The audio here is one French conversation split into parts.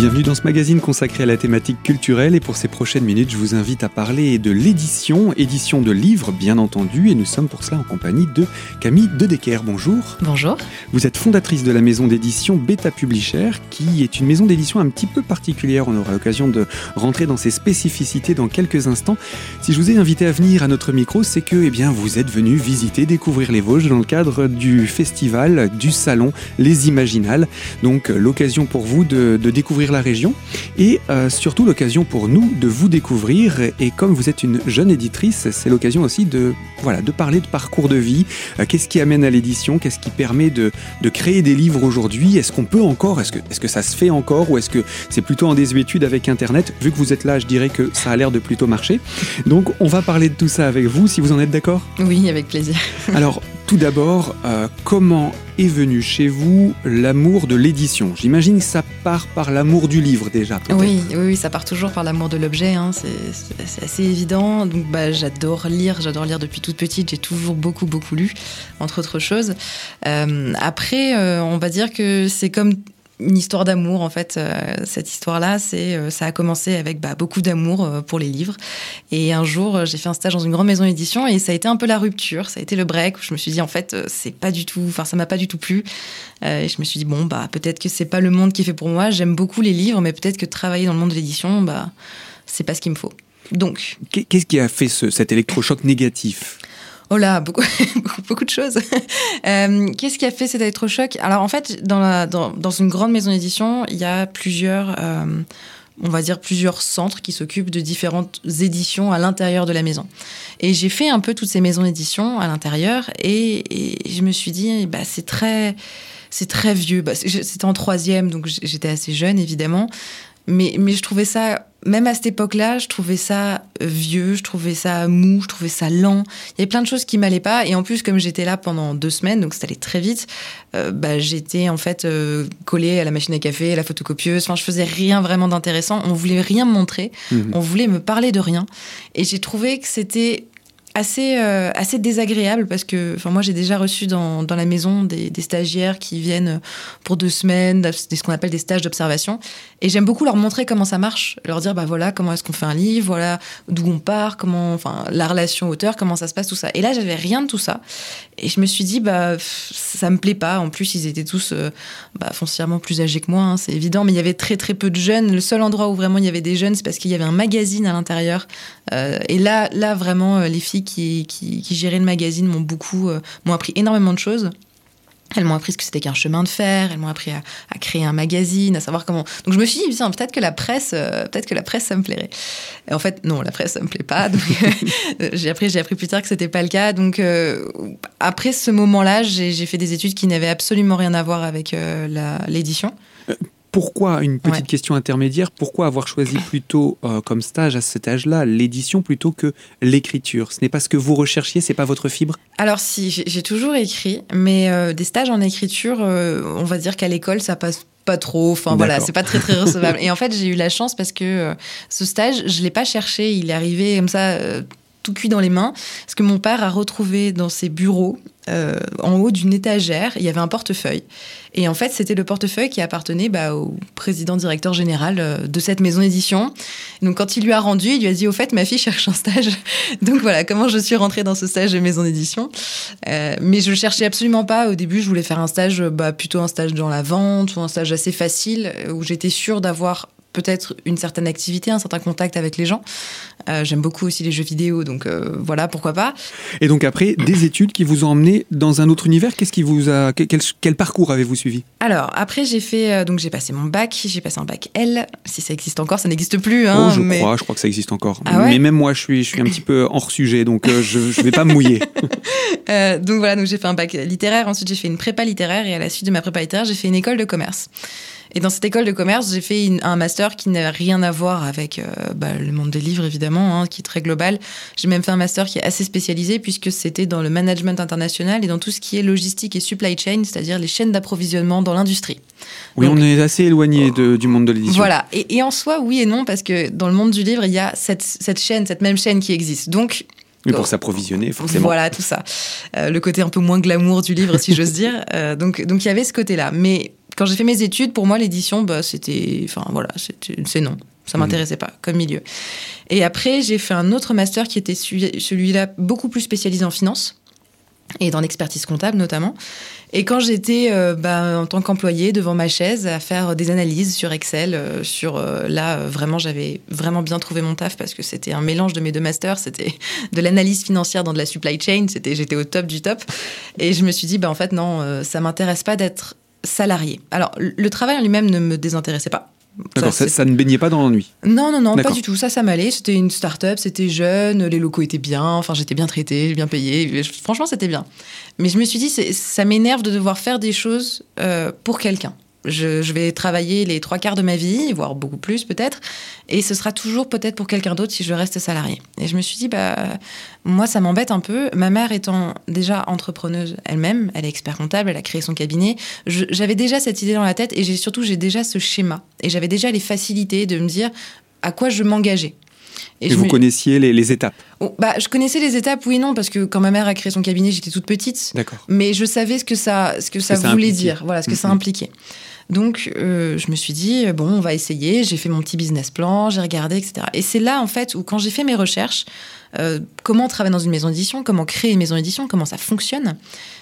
Bienvenue dans ce magazine consacré à la thématique culturelle et pour ces prochaines minutes, je vous invite à parler de l'édition, édition de livres bien entendu et nous sommes pour cela en compagnie de Camille Dedecker. Bonjour. Bonjour. Vous êtes fondatrice de la maison d'édition Beta Publisher qui est une maison d'édition un petit peu particulière. On aura l'occasion de rentrer dans ses spécificités dans quelques instants. Si je vous ai invité à venir à notre micro, c'est que eh bien, vous êtes venu visiter, découvrir les Vosges dans le cadre du festival, du salon Les Imaginales. Donc l'occasion pour vous de, de découvrir la région et euh, surtout l'occasion pour nous de vous découvrir. Et comme vous êtes une jeune éditrice, c'est l'occasion aussi de, voilà, de parler de parcours de vie. Euh, qu'est-ce qui amène à l'édition? Qu'est-ce qui permet de, de créer des livres aujourd'hui? Est-ce qu'on peut encore? Est-ce que, est que ça se fait encore? Ou est-ce que c'est plutôt en désuétude avec Internet? Vu que vous êtes là, je dirais que ça a l'air de plutôt marcher. Donc on va parler de tout ça avec vous, si vous en êtes d'accord? Oui, avec plaisir. Alors, tout d'abord, euh, comment est venu chez vous l'amour de l'édition? J'imagine que ça part par l'amour du livre déjà. Oui, oui, ça part toujours par l'amour de l'objet. Hein. C'est assez évident. Donc, bah, j'adore lire. J'adore lire depuis toute petite. J'ai toujours beaucoup, beaucoup lu, entre autres choses. Euh, après, euh, on va dire que c'est comme une histoire d'amour en fait. Euh, cette histoire-là, c'est euh, ça a commencé avec bah, beaucoup d'amour euh, pour les livres. Et un jour, j'ai fait un stage dans une grande maison d'édition et ça a été un peu la rupture, ça a été le break où je me suis dit en fait c'est pas du tout, enfin ça m'a pas du tout plu. et je me suis dit bon bah peut-être que c'est pas le monde qui est fait pour moi. J'aime beaucoup les livres, mais peut-être que travailler dans le monde de l'édition, bah c'est pas ce qu'il me faut. Donc, qu'est-ce qui a fait ce, cet électrochoc négatif? Oh là, beaucoup, beaucoup, de choses. Euh, Qu'est-ce qui a fait cet électrochoc? Alors en fait, dans, une grande maison d'édition, il y a plusieurs, euh, on va dire plusieurs centres qui s'occupent de différentes éditions à l'intérieur de la maison. Et j'ai fait un peu toutes ces maisons d'édition à l'intérieur et, je me suis dit, bah, c'est très, c'est très vieux. Bah, C'était en troisième, donc j'étais assez jeune évidemment. Mais je trouvais ça même à cette époque-là, je trouvais ça euh, vieux, je trouvais ça mou, je trouvais ça lent. Il y avait plein de choses qui m'allaient pas. Et en plus, comme j'étais là pendant deux semaines, donc ça allait très vite, euh, bah, j'étais en fait euh, collée à la machine à café, à la photocopieuse. Enfin, je faisais rien vraiment d'intéressant. On voulait rien me montrer. Mmh. On voulait me parler de rien. Et j'ai trouvé que c'était assez, euh, assez désagréable parce que moi j'ai déjà reçu dans, la maison des, des, stagiaires qui viennent pour deux semaines, ce qu'on appelle des stages d'observation. Et j'aime beaucoup leur montrer comment ça marche, leur dire bah voilà comment est-ce qu'on fait un livre, voilà d'où on part, comment, enfin la relation auteur, comment ça se passe, tout ça. Et là j'avais rien de tout ça. Et je me suis dit bah ça me plaît pas. En plus ils étaient tous euh, bah, foncièrement plus âgés que moi, hein, c'est évident, mais il y avait très très peu de jeunes. Le seul endroit où vraiment il y avait des jeunes, c'est parce qu'il y avait un magazine à l'intérieur. Euh, et là là vraiment euh, les filles qui, qui, qui géraient le magazine m'ont beaucoup, euh, m'ont appris énormément de choses. Elles m'ont appris ce que c'était qu'un chemin de fer. Elles m'ont appris à, à, créer un magazine, à savoir comment. Donc je me suis dit, peut-être que la presse, euh, peut-être que la presse, ça me plairait. Et en fait, non, la presse, ça me plaît pas. Donc j'ai appris, j'ai appris plus tard que c'était pas le cas. Donc euh, après ce moment-là, j'ai fait des études qui n'avaient absolument rien à voir avec euh, l'édition pourquoi, une petite ouais. question intermédiaire, pourquoi avoir choisi plutôt euh, comme stage à cet âge-là l'édition plutôt que l'écriture? Ce n'est pas ce que vous recherchiez, c'est pas votre fibre? Alors si, j'ai toujours écrit, mais euh, des stages en écriture, euh, on va dire qu'à l'école, ça passe pas trop. Enfin voilà, c'est pas très très recevable. Et en fait, j'ai eu la chance parce que ce stage, je l'ai pas cherché. Il est arrivé comme ça, tout cuit dans les mains, parce que mon père a retrouvé dans ses bureaux, euh, en haut d'une étagère, il y avait un portefeuille. Et en fait, c'était le portefeuille qui appartenait bah, au président directeur général euh, de cette maison d'édition. Donc, quand il lui a rendu, il lui a dit Au fait, ma fille cherche un stage. Donc, voilà comment je suis rentrée dans ce stage de maison d'édition. Euh, mais je ne cherchais absolument pas. Au début, je voulais faire un stage, bah, plutôt un stage dans la vente ou un stage assez facile où j'étais sûre d'avoir peut-être une certaine activité, un certain contact avec les gens. Euh, J'aime beaucoup aussi les jeux vidéo, donc euh, voilà, pourquoi pas. Et donc après, des études qui vous ont emmené dans un autre univers, qu'est-ce qui vous a, quel, quel parcours avez-vous suivi? Alors après, j'ai fait, euh, donc j'ai passé mon bac, j'ai passé un bac L, si ça existe encore, ça n'existe plus. Hein, oh, je mais... crois, je crois que ça existe encore. Ah ouais? Mais même moi, je suis, je suis un petit peu hors sujet, donc je ne vais pas me mouiller. donc voilà, donc j'ai fait un bac littéraire, ensuite j'ai fait une prépa littéraire, et à la suite de ma prépa littéraire, j'ai fait une école de commerce. Et dans cette école de commerce, j'ai fait une, un master qui n'a rien à voir avec euh, bah, le monde des livres, évidemment, hein, qui est très global. J'ai même fait un master qui est assez spécialisé puisque c'était dans le management international et dans tout ce qui est logistique et supply chain, c'est-à-dire les chaînes d'approvisionnement dans l'industrie. Oui, Donc, on est assez éloigné de, du monde de l'édition. Voilà. Et, et, en soi, oui et non, parce que dans le monde du livre, il y a cette, cette chaîne, cette même chaîne qui existe. Donc, oui, pour s'approvisionner, forcément. Voilà, tout ça. Euh, le côté un peu moins glamour du livre, si j'ose dire. Euh, donc, donc, il y avait ce côté-là. Mais quand j'ai fait mes études, pour moi, l'édition, bah, c'était, enfin voilà, c'est non. Ça Mhm. m'intéressait pas comme milieu. Et après, j'ai fait un autre master qui était celui- celui-là beaucoup plus spécialisé en finance et dans l'expertise comptable notamment. Et quand j'étais euh, bah, en tant qu'employé devant ma chaise à faire des analyses sur Excel, euh, sur euh, là vraiment j'avais vraiment bien trouvé mon taf parce que c'était un mélange de mes deux masters, c'était de l'analyse financière dans de la supply chain, c'était j'étais au top du top. Et je me suis dit bah en fait non, ça m'intéresse pas d'être salarié. Alors le travail en lui-même ne me désintéressait pas. D'accord, Ça, ça, c'est- ça ne baignait pas dans l'ennui. non, non, non, pas du tout. Ça, ça m'allait. C'était une start-up, c'était jeune, les locaux étaient bien, enfin, j'étais bien traitée, bien payée. Franchement, c'était bien. Mais je me suis dit, ça m'énerve de devoir faire des choses euh, pour quelqu'un. Je, je vais travailler les trois quarts de ma vie, voire beaucoup plus peut-être, et ce sera toujours peut-être pour quelqu'un d'autre si je reste salarié. Et je me suis dit, bah, moi, ça m'embête un peu. Ma mère étant déjà entrepreneuse elle-même, elle est expert comptable, elle a créé son cabinet. J'avais déjà cette idée dans la tête et j'ai surtout j'ai déjà ce schéma et j'avais déjà les facilités de me dire à quoi je m'engageais. Et, vous me- connaissiez les, les étapes. Oh, bah, je connaissais les étapes, oui et non, parce que quand ma mère a créé son cabinet, j'étais toute petite, D'accord. mais je savais ce que ça, ce que ça voulait dire, voilà, ce que ça Mhm. impliquait. Donc, euh, je me suis dit, bon, on va essayer. J'ai fait mon petit business plan, j'ai regardé, etc. Et c'est là, en fait, où quand j'ai fait mes recherches, euh, comment travailler dans une maison d'édition, comment créer une maison d'édition, comment ça fonctionne,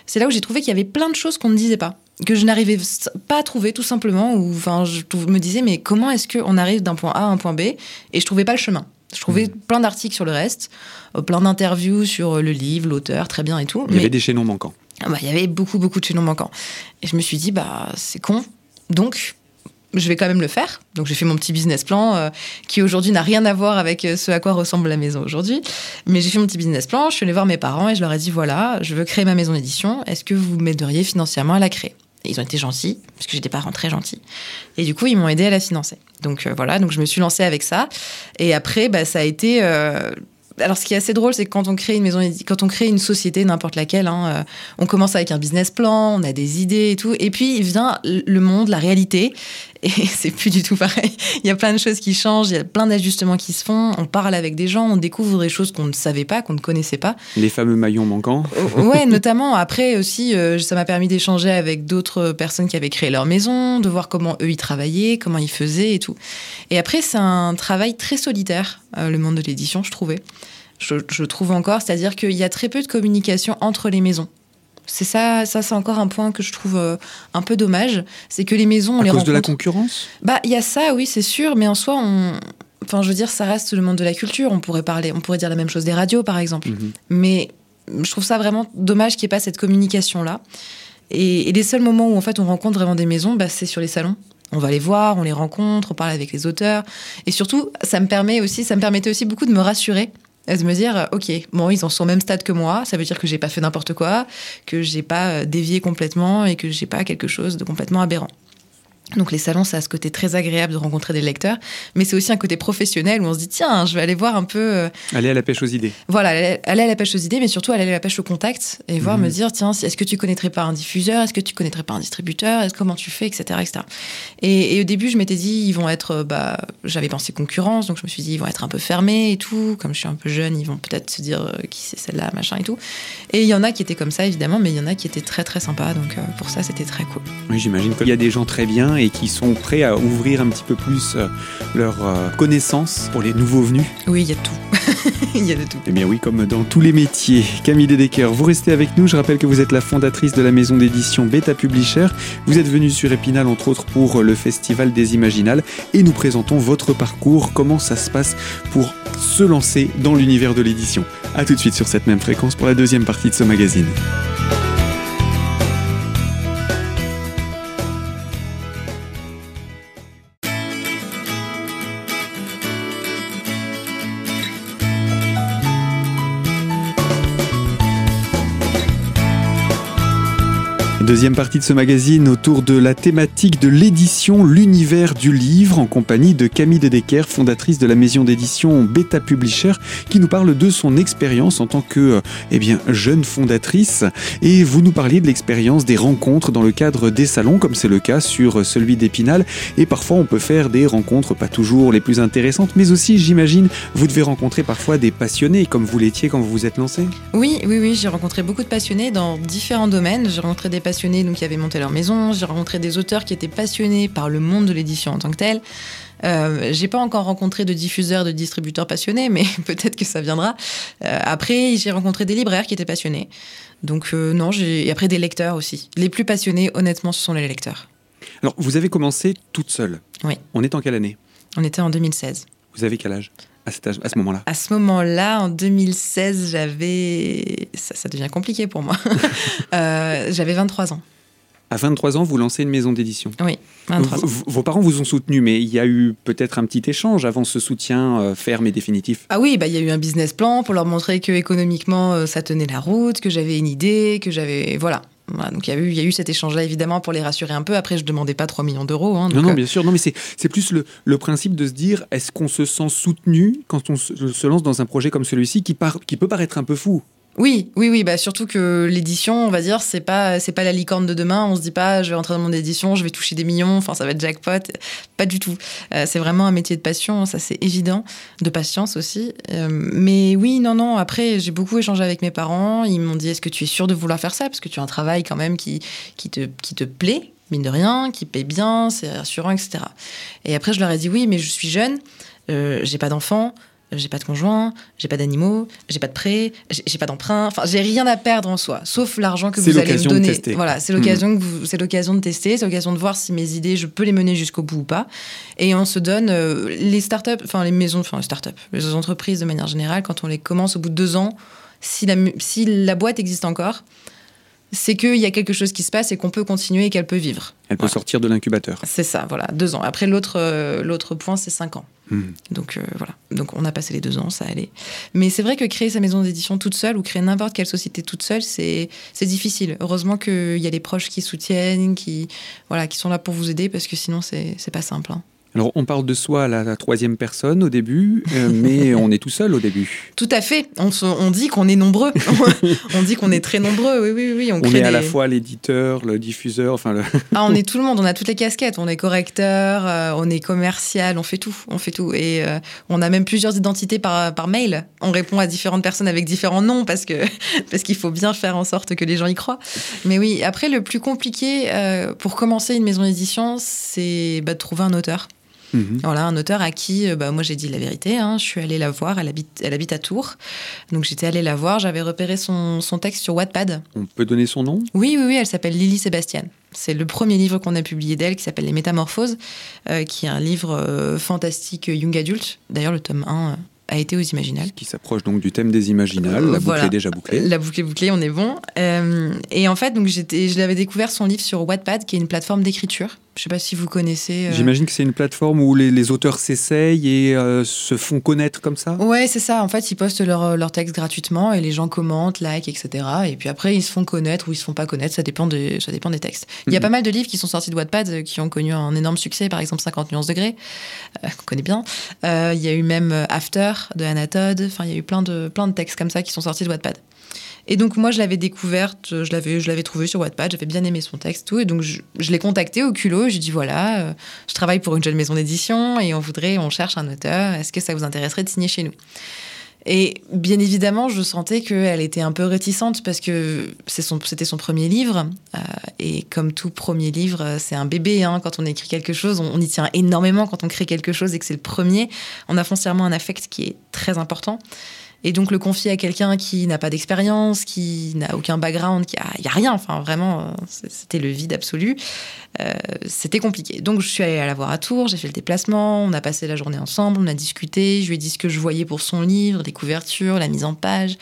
c'est là où j'ai trouvé qu'il y avait plein de choses qu'on ne disait pas, que je n'arrivais pas à trouver tout simplement, ou enfin, je me disais, mais comment est-ce qu'on arrive d'un point A à un point B? Et je trouvais pas le chemin. Je trouvais Mhm. plein d'articles sur le reste, euh, plein d'interviews sur euh, le livre, l'auteur, très bien et tout. Il y mais- avait des chaînons manquants. ah bah, il y avait beaucoup, beaucoup de chaînons manquants. Et je me suis dit, bah, c'est con. Donc, je vais quand même le faire. Donc, j'ai fait mon petit business plan euh, qui aujourd'hui n'a rien à voir avec euh, ce à quoi ressemble la maison aujourd'hui. Mais j'ai fait mon petit business plan. Je suis allée voir mes parents et je leur ai dit, voilà, je veux créer ma maison d'édition. Est-ce que vous m'aideriez financièrement à la créer? Et ils ont été gentils, parce que j'ai des parents très gentils. Et du coup, ils m'ont aidé à la financer. Donc euh, voilà, donc je me suis lancée avec ça. Et après, bah, ça a été. Alors, ce qui est assez drôle, c'est que quand on crée une maison, quand on crée une société, n'importe laquelle, hein, euh, on commence avec un business plan, on a des idées et tout, et puis vient le monde, la réalité, et c'est plus du tout pareil. Il y a plein de choses qui changent, il y a plein d'ajustements qui se font, on parle avec des gens, on découvre des choses qu'on ne savait pas, qu'on ne connaissait pas. Les fameux maillons manquants. Ouais, notamment. Après aussi, euh, ça m'a permis d'échanger avec d'autres personnes qui avaient créé leur maison, de voir comment eux ils travaillaient, comment ils faisaient et tout. Et après, c'est un travail très solitaire, euh, le monde de l'édition, je trouvais. Je, je trouve encore, c'est-à-dire qu'il y a très peu de communication entre les maisons. C'est ça, ça c'est encore un point que je trouve euh, un peu dommage, c'est que les maisons on À les cause de la concurrence? Bah, il y a ça, oui, c'est sûr, mais en soi, on. Enfin, je veux dire, ça reste le monde de la culture. On pourrait parler, on pourrait dire la même chose des radios, par exemple. Mhm. Mais je trouve ça vraiment dommage qu'il n'y ait pas cette communication-là. Et, et les seuls moments où, en fait, on rencontre vraiment des maisons, bah, c'est sur les salons. On va les voir, on les rencontre, on parle avec les auteurs. Et surtout, ça me permet aussi, ça me permettait aussi beaucoup de me rassurer. De me dire, euh, ok, bon, ils en sont au même stade que moi. Ça veut dire que j'ai pas fait n'importe quoi, que j'ai pas euh, dévié complètement et que j'ai pas quelque chose de complètement aberrant. Donc les salons, ça a ce côté très agréable de rencontrer des lecteurs, mais c'est aussi un côté professionnel où on se dit tiens, je vais aller voir un peu, euh, Aller à la pêche aux idées. voilà, aller à la pêche aux idées, mais surtout aller à la pêche au contact et voir Mhm. me dire tiens, est-ce que tu connaîtrais pas un diffuseur, est-ce que tu connaîtrais pas un distributeur, est-ce comment tu fais, etc., etc. Et, et au début, je m'étais dit ils vont être, bah, j'avais pensé concurrence, donc je me suis dit ils vont être un peu fermés et tout, comme je suis un peu jeune, ils vont peut-être se dire euh, qui c'est celle-là, machin et tout. Et il y en a qui étaient comme ça évidemment, mais il y en a qui étaient très très sympas, donc euh, pour ça c'était très cool. Oui, j'imagine qu'il y a des gens très bien et qui sont prêts à ouvrir un petit peu plus euh, leur euh, connaissance pour les nouveaux venus. Oui, il y a tout, il y a de tout. Eh bien oui, comme dans tous les métiers. Camille Dedecker, vous restez avec nous. Je rappelle que vous êtes la fondatrice de la maison d'édition Beta Publisher. Vous êtes venue sur Épinal, entre autres, pour le Festival des Imaginales. Et nous présentons votre parcours, comment ça se passe pour se lancer dans l'univers de l'édition? A tout de suite sur cette même fréquence pour la deuxième partie de ce magazine. Deuxième partie de ce magazine autour de la thématique de l'édition, l'univers du livre, en compagnie de Camille Dedecker, fondatrice de la maison d'édition Beta Publisher, qui nous parle de son expérience en tant que euh, eh bien, jeune fondatrice. Et vous nous parliez de l'expérience des rencontres dans le cadre des salons, comme c'est le cas sur celui d'Épinal. Et parfois, on peut faire des rencontres pas toujours les plus intéressantes, mais aussi, j'imagine, vous devez rencontrer parfois des passionnés, comme vous l'étiez quand vous vous êtes lancé. Oui, oui, oui, j'ai rencontré beaucoup de passionnés dans différents domaines. J'ai rencontré des passionnés donc, qui avaient monté leur maison. J'ai rencontré des auteurs qui étaient passionnés par le monde de l'édition en tant que tel. Euh, j'ai pas encore rencontré de diffuseurs, de distributeurs passionnés, mais peut-être que ça viendra. Euh, après, j'ai rencontré des libraires qui étaient passionnés. Donc euh, non, j'ai et après des lecteurs aussi. Les plus passionnés, honnêtement, ce sont les lecteurs. Alors, vous avez commencé toute seule. Oui. On est en quelle année? On était en 2016. Vous avez quel âge? À, cet âge, à ce moment-là À ce moment-là, en 2016, j'avais... Ça, ça devient compliqué pour moi. Euh, j'avais 23 ans. À 23 ans, vous lancez une maison d'édition. Oui, 23 ans. V- Vos parents vous ont soutenu, mais il y a eu peut-être un petit échange avant ce soutien euh, ferme et définitif. Ah oui, bah il y a eu un business plan pour leur montrer que économiquement euh, ça tenait la route, que j'avais une idée, que j'avais voilà. Voilà, donc il y a eu il y a eu cet échange là évidemment pour les rassurer un peu. Après je demandais pas 3 millions d'euros. hein, Non, non, euh, bien sûr. Non, mais c'est plus le, le principe de se dire est-ce qu'on se sent soutenu quand on se, se lance dans un projet comme celui-ci qui peut paraître un peu fou? Oui, oui, oui. Bah surtout que l'édition, on va dire, c'est pas c'est pas la licorne de demain. On se dit pas je vais entrer dans mon édition, je vais toucher des millions. Enfin ça va être jackpot. Pas du tout. Euh, c'est vraiment un métier de passion, ça c'est évident, de patience aussi. Euh, mais oui, non, non. Après j'ai beaucoup échangé avec mes parents. Ils m'ont dit est-ce que tu es sûr de vouloir faire ça? Parce que tu as un travail quand même qui qui te qui te plaît mine de rien, qui paye bien, c'est rassurant, etc. Et après je leur ai dit oui, mais je suis jeune, euh, j'ai pas d'enfants. J'ai pas de conjoint, j'ai pas d'animaux, j'ai pas de prêt, j'ai pas d'emprunt. Enfin, j'ai rien à perdre en soi, sauf l'argent que vous allez me de donner. tester. Voilà, c'est l'occasion que vous- c'est l'occasion de tester, c'est l'occasion de voir si mes idées, je peux les mener jusqu'au bout ou pas. Et on se donne euh, les startups, enfin les maisons, enfin les startups, les entreprises de manière générale, quand on les commence au bout de deux ans, si la, si la boîte existe encore, c'est qu'il y a quelque chose qui se passe et qu'on peut continuer et qu'elle peut vivre. Elle peut Voilà. sortir de l'incubateur. C'est ça, voilà, deux ans. Après, l'autre euh, l'autre point, c'est cinq ans. Hmm. Donc euh, voilà. Donc on a passé les deux ans, ça allait. Mais c'est vrai que créer sa maison d'édition toute seule ou créer n'importe quelle société toute seule, c'est c'est difficile. Heureusement qu'il y a des proches qui soutiennent, qui voilà, qui sont là pour vous aider parce que sinon c'est c'est pas simple. hein. Alors, on parle de soi à la, la troisième personne au début, euh, mais on est tout seul au début. Tout à fait. On, se- on dit qu'on est nombreux. on dit qu'on est très nombreux. Oui, oui, oui. On, On crée est à la fois l'éditeur, le diffuseur, enfin le... Ah, on est tout le monde, on a toutes les casquettes. On est correcteur, euh, on est commercial, on fait tout, on fait tout. Et euh, on a même plusieurs identités par, par mail. On répond à différentes personnes avec différents noms parce que parce qu'il faut bien faire en sorte que les gens y croient. Mais oui, après le plus compliqué pour commencer une maison d'édition, c'est bah, de trouver un auteur. Mhm. Voilà, un auteur à qui, euh, bah, moi j'ai dit la vérité, hein, je suis allée la voir, elle habite, elle habite à Tours. Donc j'étais allée la voir, j'avais repéré son, son texte sur Wattpad. On peut donner son nom? Oui, oui, oui, elle s'appelle Lily Sébastien. C'est le premier livre qu'on a publié d'elle qui s'appelle Les Métamorphoses, euh, qui est un livre euh, fantastique young adulte. D'ailleurs, le tome 1 euh, a été aux Imaginales. qui s'approche donc du thème des imaginales. La boucle Voilà. est déjà bouclée. La boucle est bouclée, on est bon. Euh, et en fait, donc je l'avais découvert son livre sur Wattpad, qui est une plateforme d'écriture. Je sais pas si vous connaissez. euh, J'imagine que c'est une plateforme où les, les auteurs s'essayent et euh, se font connaître comme ça? Ouais, c'est ça. En fait, ils postent leur, leur texte gratuitement et les gens commentent, like, etc. Et puis après, ils se font connaître ou ils se font pas connaître. Ça dépend, de, ça dépend des textes. Il y a Mhm. pas mal de livres qui sont sortis de Wattpad euh, qui ont connu un énorme succès. Par exemple, 50 nuances degrés, euh, qu'on connaît bien. Euh, Il y a eu même euh, After de Anna Todd. Enfin, il y a eu plein de, plein de textes comme ça qui sont sortis de Wattpad. Et donc moi je l'avais découverte, je l'avais, je l'avais trouvée sur Wattpad, j'avais bien aimé son texte tout, et donc je, je l'ai contacté au culot, j'ai dit voilà, euh, je travaille pour une jeune maison d'édition et on voudrait, on cherche un auteur, est-ce que ça vous intéresserait de signer chez nous? Et bien évidemment, je sentais qu'elle était un peu réticente parce que c'était son premier livre. euh, et comme tout premier livre, euh, c'est un bébé. hein. quand on écrit quelque chose, on y tient énormément. Quand on crée quelque chose et que c'est le premier, on a foncièrement un affect qui est très important. Et donc le confier à quelqu'un qui n'a pas d'expérience, qui n'a aucun background, qui a, il y a rien, enfin vraiment, c'était le vide absolu. Euh, c'était compliqué. Donc je suis allée à la voir à Tours, j'ai fait le déplacement, on a passé la journée ensemble, on a discuté, je lui ai dit ce que je voyais pour son livre, les couvertures, la mise en page.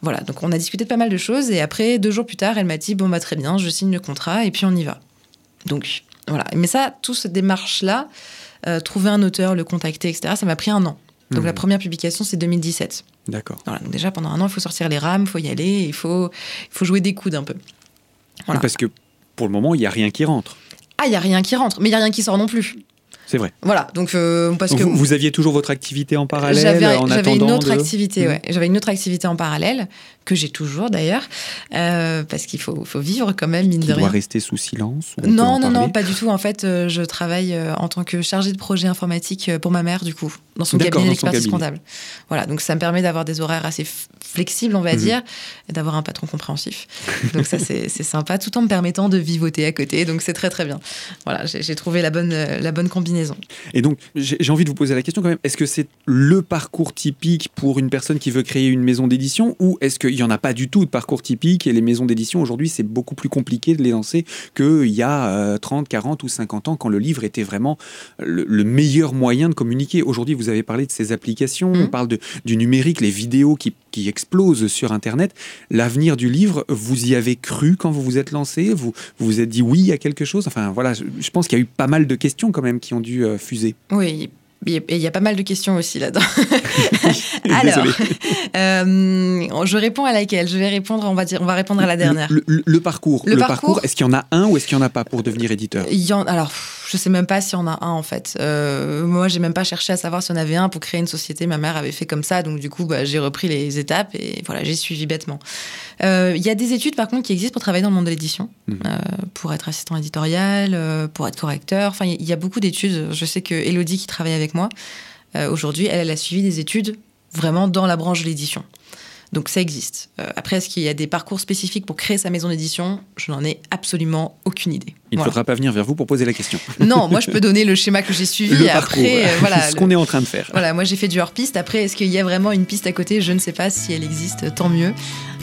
Voilà, donc on a discuté de pas mal de choses et après, deux jours plus tard, elle m'a dit bon bah très bien, je signe le contrat et puis on y va. Donc voilà, mais ça, toute cette démarche-là, euh, trouver un auteur, le contacter, etc., ça m'a pris un an. Donc Mhm. la première publication, c'est 2017. D'accord. Voilà, donc déjà pendant un an, il faut sortir les rames, il faut y aller, il faut, il faut jouer des coudes un peu. Voilà. Parce que pour le moment, il n'y a rien qui rentre. Ah, il y a rien qui rentre, mais il y a rien qui sort non plus. C'est vrai. Voilà, donc euh, parce Donc, que vous, vous aviez toujours votre activité en parallèle j'avais en j'avais attendant une autre de- activité, Mhm. ouais. J'avais une autre activité en parallèle que j'ai toujours d'ailleurs, euh, parce qu'il faut, faut vivre quand même mine qui de doit rien. rester sous silence Non, non, non, pas du tout. En fait, euh, je travaille en tant que chargée de projet informatique pour ma mère, du coup, dans son D'accord, cabinet d'expertise comptable. Voilà, donc ça me permet d'avoir des horaires assez f- flexibles, on va Mhm. dire, et d'avoir un patron compréhensif. Donc ça, c'est c'est sympa, tout en me permettant de vivoter à côté. Donc c'est très, très bien. Voilà, j'ai j'ai trouvé la bonne, la bonne combinaison. Et donc, j'ai envie de vous poser la question quand même, est-ce que c'est le parcours typique pour une personne qui veut créer une maison d'édition ou est-ce qu'il n'y en a pas du tout de parcours typique et les maisons d'édition aujourd'hui, c'est beaucoup plus compliqué de les lancer qu'il y a euh, 30, 40 ou 50 ans quand le livre était vraiment le, le meilleur moyen de communiquer? Aujourd'hui, vous avez parlé de ces applications, on parle de, du numérique, les vidéos qui, qui explosent sur Internet. L'avenir du livre, vous y avez cru quand vous vous êtes lancé? Vous vous vous êtes dit oui à quelque chose? Enfin voilà, je, je pense qu'il y a eu pas mal de questions quand même qui ont dû euh, fuser. Oui, et il y a pas mal de questions aussi là-dedans. Alors, euh, je réponds à laquelle? Je vais répondre, on va dire, on va répondre à la dernière. Le, le- le parcours. Le Le, parcours? parcours, est-ce qu'il y en a un ou est-ce qu'il n'y en a pas pour devenir éditeur? Il y en, alors, je sais même pas s'il y en a un en fait. Euh, moi, j'ai même pas cherché à savoir s'il y en avait un pour créer une société. Ma mère avait fait comme ça, donc du coup, bah, j'ai repris les étapes et voilà, j'ai suivi bêtement. Euh, Il y a des études par contre qui existent pour travailler dans le monde de l'édition, Mhm. euh, pour être assistant éditorial, euh, pour être correcteur. Enfin, il y- a beaucoup d'études. Je sais que Elodie qui travaille avec moi aujourd'hui, elle, elle a suivi des études vraiment dans la branche de l'édition. Donc ça existe. Euh, après, est-ce qu'il y a des parcours spécifiques pour créer sa maison d'édition? Je n'en ai absolument aucune idée. Il ne Voilà. faudra pas venir vers vous pour poser la question. Non, moi je peux donner le schéma que j'ai suivi. le et parcours, après, euh, voilà. ce qu'on est en train de faire. Voilà, moi j'ai fait du hors-piste. Après, est-ce qu'il y a vraiment une piste à côté? Je ne sais pas si elle existe, tant mieux.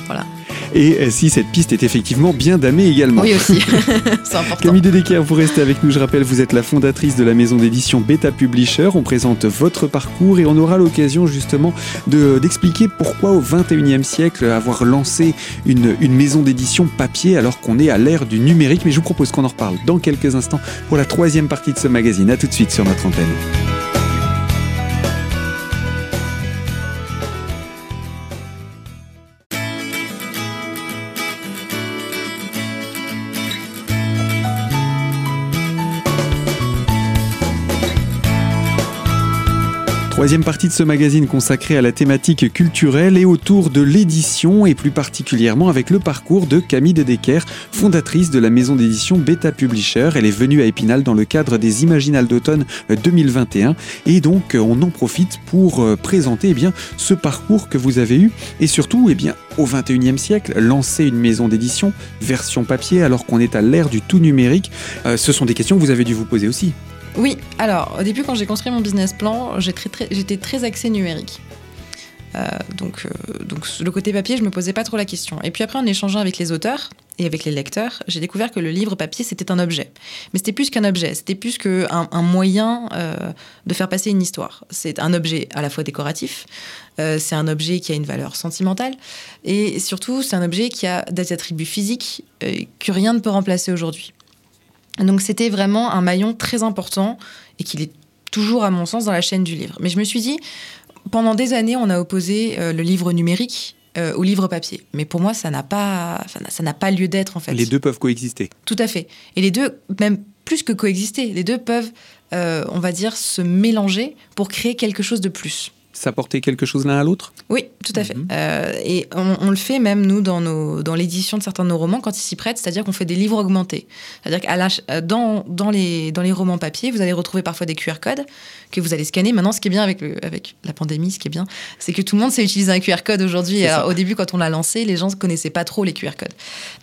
Voilà. Et euh, si cette piste est effectivement bien damée également. Oui aussi, c'est important. Camille Dedecker, vous restez avec nous. Je rappelle, vous êtes la fondatrice de la maison d'édition Beta Publisher. On présente votre parcours et on aura l'occasion justement de- d'expliquer pourquoi au 21e siècle avoir lancé une, une maison d'édition papier alors qu'on est à l'ère du numérique. Mais je vous propose qu'on en reparle dans quelques instants pour la troisième partie de ce magazine. A tout de suite sur notre antenne. Troisième partie de ce magazine consacré à la thématique culturelle et autour de l'édition et plus particulièrement avec le parcours de Camille Dedecker, fondatrice de la maison d'édition Beta Publisher. Elle est venue à Épinal dans le cadre des Imaginales d'automne 2021 et donc euh, on en profite pour euh, présenter eh bien, ce parcours que vous avez eu et surtout eh bien, au 21e siècle, lancer une maison d'édition version papier alors qu'on est à l'ère du tout numérique. Euh, ce sont des questions que vous avez dû vous poser aussi. Oui, alors au début quand j'ai construit mon business plan, j'ai très- très- j'étais très axée numérique. Euh, donc, euh, donc le côté papier, je me posais pas trop la question. Et puis après, en échangeant avec les auteurs et avec les lecteurs, j'ai découvert que le livre papier c'était un objet. Mais c'était plus qu'un objet, c'était plus qu'un un moyen euh, de faire passer une histoire. C'est un objet à la fois décoratif, c'est un objet qui a une valeur sentimentale, et surtout c'est un objet qui a des attributs physiques que rien ne peut remplacer aujourd'hui. Donc c'était vraiment un maillon très important et qu'il est toujours à mon sens dans la chaîne du livre. Mais je me suis dit, pendant des années, on a opposé euh, le livre numérique euh, au livre papier. Mais pour moi, ça n'a pas, ça n'a pas lieu d'être en fait. Les deux peuvent coexister. Tout à fait. Et les deux, même plus que coexister, les deux peuvent, euh, on va dire, se mélanger pour créer quelque chose de plus. S'apporter quelque chose l'un à l'autre? Oui, tout à fait. Mhm. Euh, et on, on le fait même, nous, dans, nos, dans l'édition de certains de nos romans, quand ils s'y prêtent, c'est-à-dire qu'on fait des livres augmentés. C'est-à-dire que dans, dans, les, dans les romans papier, vous allez retrouver parfois des QR codes que vous allez scanner. Maintenant, ce qui est bien avec, le, avec la pandémie, ce qui est bien, c'est que tout le monde sait utiliser un QR code aujourd'hui. Au début, quand on l'a lancé, les gens ne connaissaient pas trop les QR codes.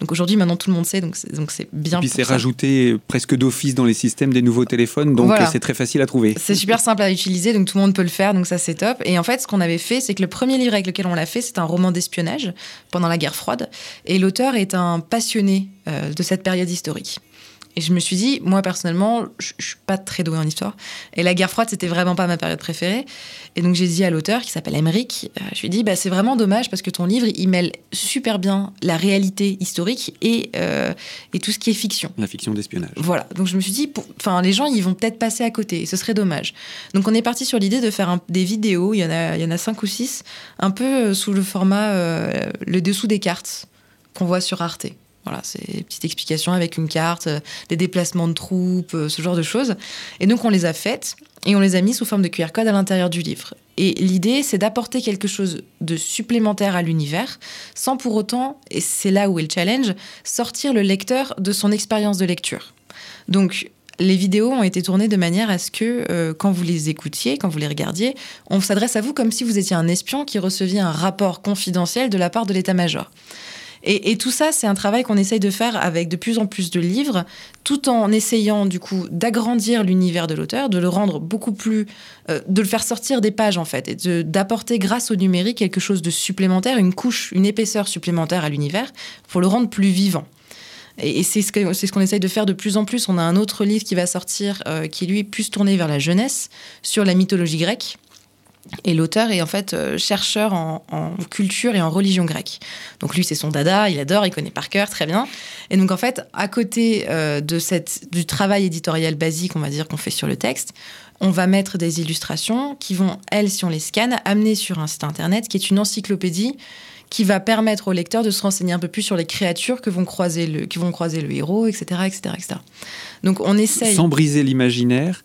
Donc aujourd'hui, maintenant, tout le monde sait, donc c'est, bien Et puis c'est rajouté presque d'office dans les systèmes des nouveaux téléphones, donc Voilà. euh, c'est très facile à trouver. C'est super simple à utiliser, donc tout le monde peut le faire, donc ça c'est top. Et en fait, ce qu'on avait fait, c'est que le premier livre avec lequel on l'a fait, c'est un roman d'espionnage pendant la guerre froide. Et l'auteur est un passionné euh, de cette période historique. Et je me suis dit, moi personnellement, je je suis pas très douée en histoire. Et la guerre froide, c'était vraiment pas ma période préférée. Et donc j'ai dit à l'auteur, qui s'appelle Emmerich, euh, je lui ai dit, bah, c'est vraiment dommage parce que ton livre, il mêle super bien la réalité historique et, euh, et tout ce qui est fiction. La fiction d'espionnage. Voilà, donc je me suis dit, enfin, les gens, ils vont peut-être passer à côté, et ce serait dommage. Donc on est parti sur l'idée de faire un- des vidéos, il y, en a, il y en a cinq ou six, un peu euh, sous le format euh, le dessous des cartes qu'on voit sur Arte. Voilà, c'est des petites explications avec une carte, euh, des déplacements de troupes, euh, ce genre de choses. Et donc on les a faites et on les a mis sous forme de QR code à l'intérieur du livre. Et l'idée, c'est d'apporter quelque chose de supplémentaire à l'univers, sans pour autant, et c'est là où est le challenge, sortir le lecteur de son expérience de lecture. Donc, les vidéos ont été tournées de manière à ce que, euh, quand vous les écoutiez, quand vous les regardiez, on s'adresse à vous comme si vous étiez un espion qui recevait un rapport confidentiel de la part de l'état-major. Et, tout ça, c'est un travail qu'on essaye de faire avec de plus en plus de livres, tout en essayant du coup d'agrandir l'univers de l'auteur, de le rendre beaucoup plus, euh, de le faire sortir des pages en fait, et d'apporter grâce au numérique quelque chose de supplémentaire, une couche, une épaisseur supplémentaire à l'univers, pour le rendre plus vivant. Et, c'est ce qu'on essaye de faire de plus en plus. On a un autre livre qui va sortir, euh, qui lui plus tourné vers la jeunesse, sur la mythologie grecque. Et l'auteur est en fait euh, chercheur en, culture et en religion grecque. Donc lui, c'est son dada, il adore, il connaît par cœur, très bien. Et donc en fait, à côté euh, de cette, du travail éditorial basique, on va dire, qu'on fait sur le texte, on va mettre des illustrations qui vont, elles, si on les scanne, amener sur un site internet qui est une encyclopédie qui va permettre au lecteur de se renseigner un peu plus sur les créatures que vont croiser le, qui vont croiser le héros, etc., etc., etc. Donc on essaye. Sans briser l'imaginaire.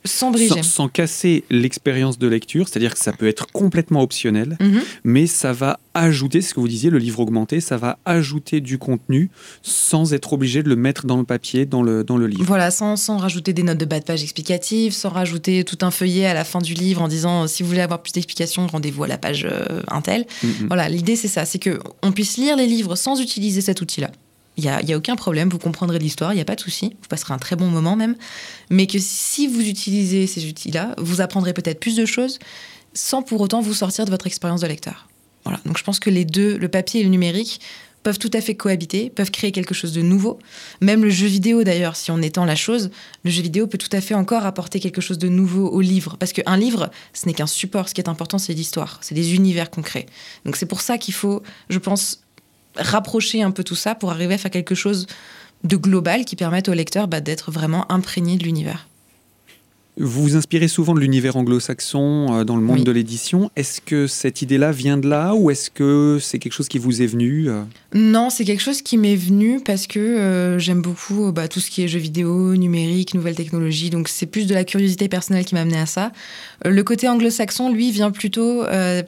Sans casser l'expérience de lecture, c'est-à-dire que ça peut être complètement optionnel, mhm. mais ça va ajouter, ce que vous disiez, le livre augmenté, ça va ajouter du contenu sans être obligé de le mettre dans le papier, dans le, dans le livre. Voilà, sans, sans rajouter des notes de bas de page explicatives, sans rajouter tout un feuillet à la fin du livre en disant si vous voulez avoir plus d'explications, rendez-vous à la page euh, Intel. Mhm. Voilà, l'idée c'est ça, c'est que on puisse lire les livres sans utiliser cet outil-là. Il n'y a, y a, aucun problème, vous comprendrez l'histoire, il n'y a pas de souci, vous passerez un très bon moment même. Mais que si vous utilisez ces outils-là, vous apprendrez peut-être plus de choses sans pour autant vous sortir de votre expérience de lecteur. Donc je pense que les deux, le papier et le numérique, peuvent tout à fait cohabiter, peuvent créer quelque chose de nouveau. Même le jeu vidéo d'ailleurs, si on étend la chose, le jeu vidéo peut tout à fait encore apporter quelque chose de nouveau au livre. Parce qu'un livre, ce n'est qu'un support. Ce qui est important, c'est l'histoire, c'est des univers concrets. Donc c'est pour ça qu'il faut, je pense, rapprocher un peu tout ça pour arriver à faire quelque chose de global qui permette au lecteur bah, d'être vraiment imprégné de l'univers. Vous vous inspirez souvent de l'univers anglo-saxon euh, dans le monde de l'édition. Est-ce que cette idée-là vient de là ou est-ce que c'est quelque chose qui vous est venu euh Non, c'est quelque chose qui m'est venu parce que euh, j'aime beaucoup bah, tout ce qui est jeux vidéo, numérique, nouvelles technologies. Donc c'est plus de la curiosité personnelle qui m'a amené à ça. Le côté anglo-saxon, lui, vient plutôt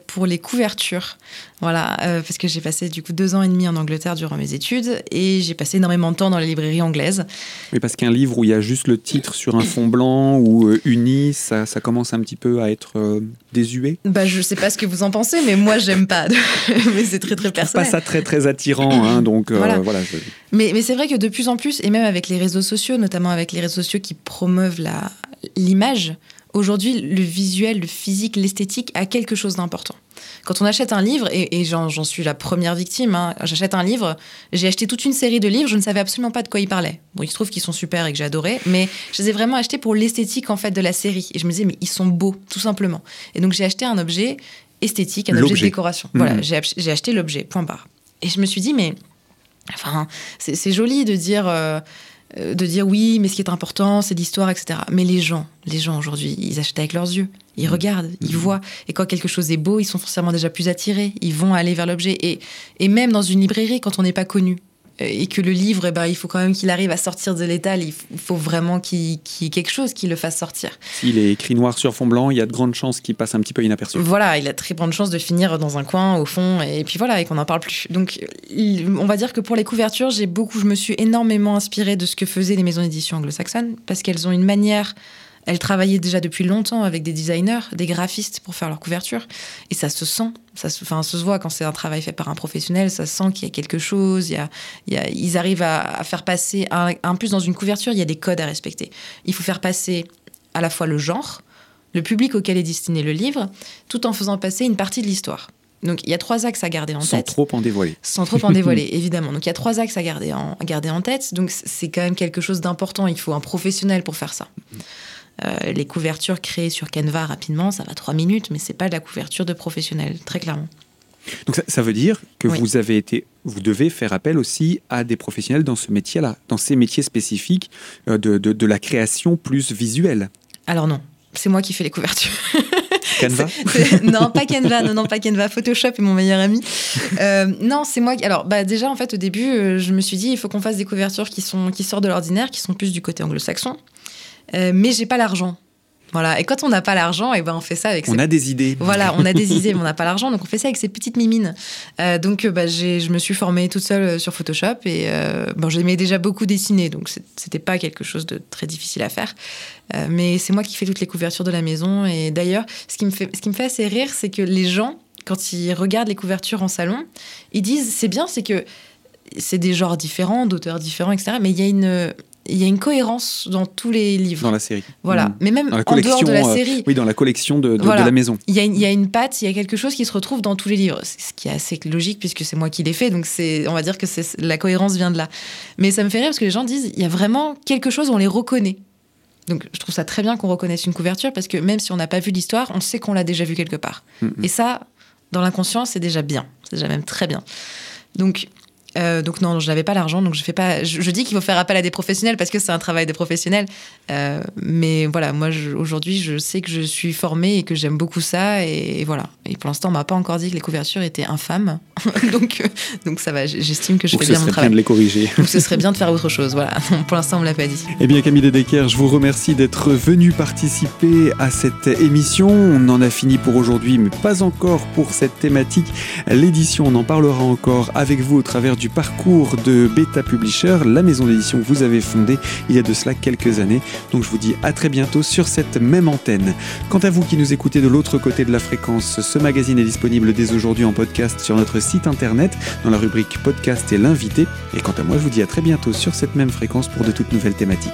pour les couvertures. Voilà, parce que j'ai passé du coup deux ans et demi en Angleterre durant mes études et j'ai passé énormément de temps dans les librairies anglaises. Oui, parce qu'un livre où il y a juste le titre sur un fond blanc ou unis, ça, ça, commence un petit peu à être euh, désuet bah, Je sais pas ce que vous en pensez, mais moi, j'aime pas. mais c'est très, très personnel. pas ça très, très attirant. Hein, donc, euh, voilà. Mais, mais c'est vrai que de plus en plus, et même avec les réseaux sociaux, notamment avec les réseaux sociaux qui promeuvent l'image, aujourd'hui, le visuel, le physique, l'esthétique a quelque chose d'important. Quand on achète un livre, et, j'en suis la première victime, hein, j'achète un livre, j'ai acheté toute une série de livres, je ne savais absolument pas de quoi ils parlaient. Bon, il se trouve qu'ils sont super et que j'ai adoré, mais je les ai vraiment achetés pour l'esthétique en fait de la série. Et je me disais, mais ils sont beaux, tout simplement. Et donc j'ai acheté un objet esthétique, un objet de décoration. Voilà, mmh. j'ai acheté l'objet, point barre. Et je me suis dit, mais enfin, c'est joli de dire. Euh, euh, de dire oui, mais ce qui est important, c'est l'histoire, etc. Mais les gens, les gens aujourd'hui, ils achètent avec leurs yeux. Ils mmh. regardent, ils mmh. voient. Et quand quelque chose est beau, ils sont forcément déjà plus attirés. Ils vont aller vers l'objet. Et, et même dans une librairie, quand on n'est pas connu, et que le livre, eh ben, il faut quand même qu'il arrive à sortir de l'étal. Il faut vraiment qu'il y ait quelque chose qui le fasse sortir. S'il est écrit noir sur fond blanc, il y a de grandes chances qu'il passe un petit peu inaperçu. Voilà, il a très grande chance de finir dans un coin, au fond, et puis voilà, et qu'on n'en parle plus. Donc, on va dire que pour les couvertures, j'ai beaucoup, je me suis énormément inspirée de ce que faisaient les maisons d'édition anglo-saxonnes, parce qu'elles ont une manière elle travaillait déjà depuis longtemps avec des designers, des graphistes pour faire leur couverture. Et ça se sent, ça se, enfin, se voit quand c'est un travail fait par un professionnel, ça sent qu'il y a quelque chose. Il y a, ils arrivent à, faire passer, en plus dans une couverture, il y a des codes à respecter. Il faut faire passer à la fois le genre, le public auquel est destiné le livre, tout en faisant passer une partie de l'histoire. Donc il y a trois axes à garder en tête. Sans trop en dévoiler. Sans trop en dévoiler, évidemment. Donc il y a trois axes à garder en, à garder en tête. Donc c'est quand même quelque chose d'important. Il faut un professionnel pour faire ça. Euh, les couvertures créées sur Canva rapidement, ça va trois minutes, mais c'est pas de la couverture de professionnel, très clairement. Donc ça, veut dire que vous avez été, vous devez faire appel aussi à des professionnels dans ce métier-là, dans ces métiers spécifiques euh, de, de, la création plus visuelle. Alors non, c'est moi qui fais les couvertures. Canva Non, pas Canva, non, non, pas Canva. Photoshop est mon meilleur ami. Euh, non, c'est moi. Qui... Alors, bah, déjà, en fait, au début, euh, je me suis dit, il faut qu'on fasse des couvertures qui, sont, qui sortent de l'ordinaire, qui sont plus du côté anglo-saxon. Euh, mais j'ai pas l'argent. Voilà. Et quand on n'a pas l'argent, et eh ben on fait ça avec. On a des idées. Voilà, on a des idées, mais on n'a pas l'argent, donc on fait ça avec ces petites mimines. Euh, donc, bah, je me suis formée toute seule euh, sur Photoshop et euh, bon, j'aimais déjà beaucoup dessiner, donc c'était pas quelque chose de très difficile à faire. Euh, mais c'est moi qui fais toutes les couvertures de la maison. Et d'ailleurs, ce qui me fait, ce qui me fait assez rire, c'est que les gens, quand ils regardent les couvertures en salon, ils disent c'est bien, c'est que c'est des genres différents, d'auteurs différents, etc. Mais il y a une il y a une cohérence dans tous les livres. Dans la série. Voilà, mm. mais même en dehors de la euh, série. oui, dans la collection de, la maison. Il y, a une, il y, a une patte, il y a quelque chose qui se retrouve dans tous les livres, ce qui est assez logique puisque c'est moi qui l'ai fait, donc on va dire que la cohérence vient de là. Mais ça me fait rire parce que les gens disent, il y a vraiment quelque chose, on les reconnaît. Donc je trouve ça très bien qu'on reconnaisse une couverture parce que même si on n'a pas vu l'histoire, on sait qu'on l'a déjà vu quelque part. Mm, mm. Et ça, dans l'inconscient, c'est déjà bien, c'est déjà même très bien. Donc euh, donc non, je n'avais pas l'argent, donc je fais pas. Je, dis qu'il faut faire appel à des professionnels parce que c'est un travail de professionnels. Euh, mais voilà, moi aujourd'hui, je sais que je suis formée et que j'aime beaucoup ça, et, voilà. Et pour l'instant, on m'a pas encore dit que les couvertures étaient infâmes, donc euh, donc ça va. J'estime que je fais bien mon travail. Bien de les corriger. donc ce serait bien de faire autre chose. Voilà. pour l'instant, on me l'a pas dit. Eh bien, Camille Dedecker, je vous remercie d'être venu participer à cette émission. On en a fini pour aujourd'hui, mais pas encore pour cette thématique. L'édition, on en parlera encore avec vous au travers du parcours de Beta Publisher, la maison d'édition que vous avez fondée il y a de cela quelques années. Donc je vous dis à très bientôt sur cette même antenne. Quant à vous qui nous écoutez de l'autre côté de la fréquence, ce magazine est disponible dès aujourd'hui en podcast sur notre site internet dans la rubrique podcast et l'invité. Et quant à moi, je vous dis à très bientôt sur cette même fréquence pour de toutes nouvelles thématiques.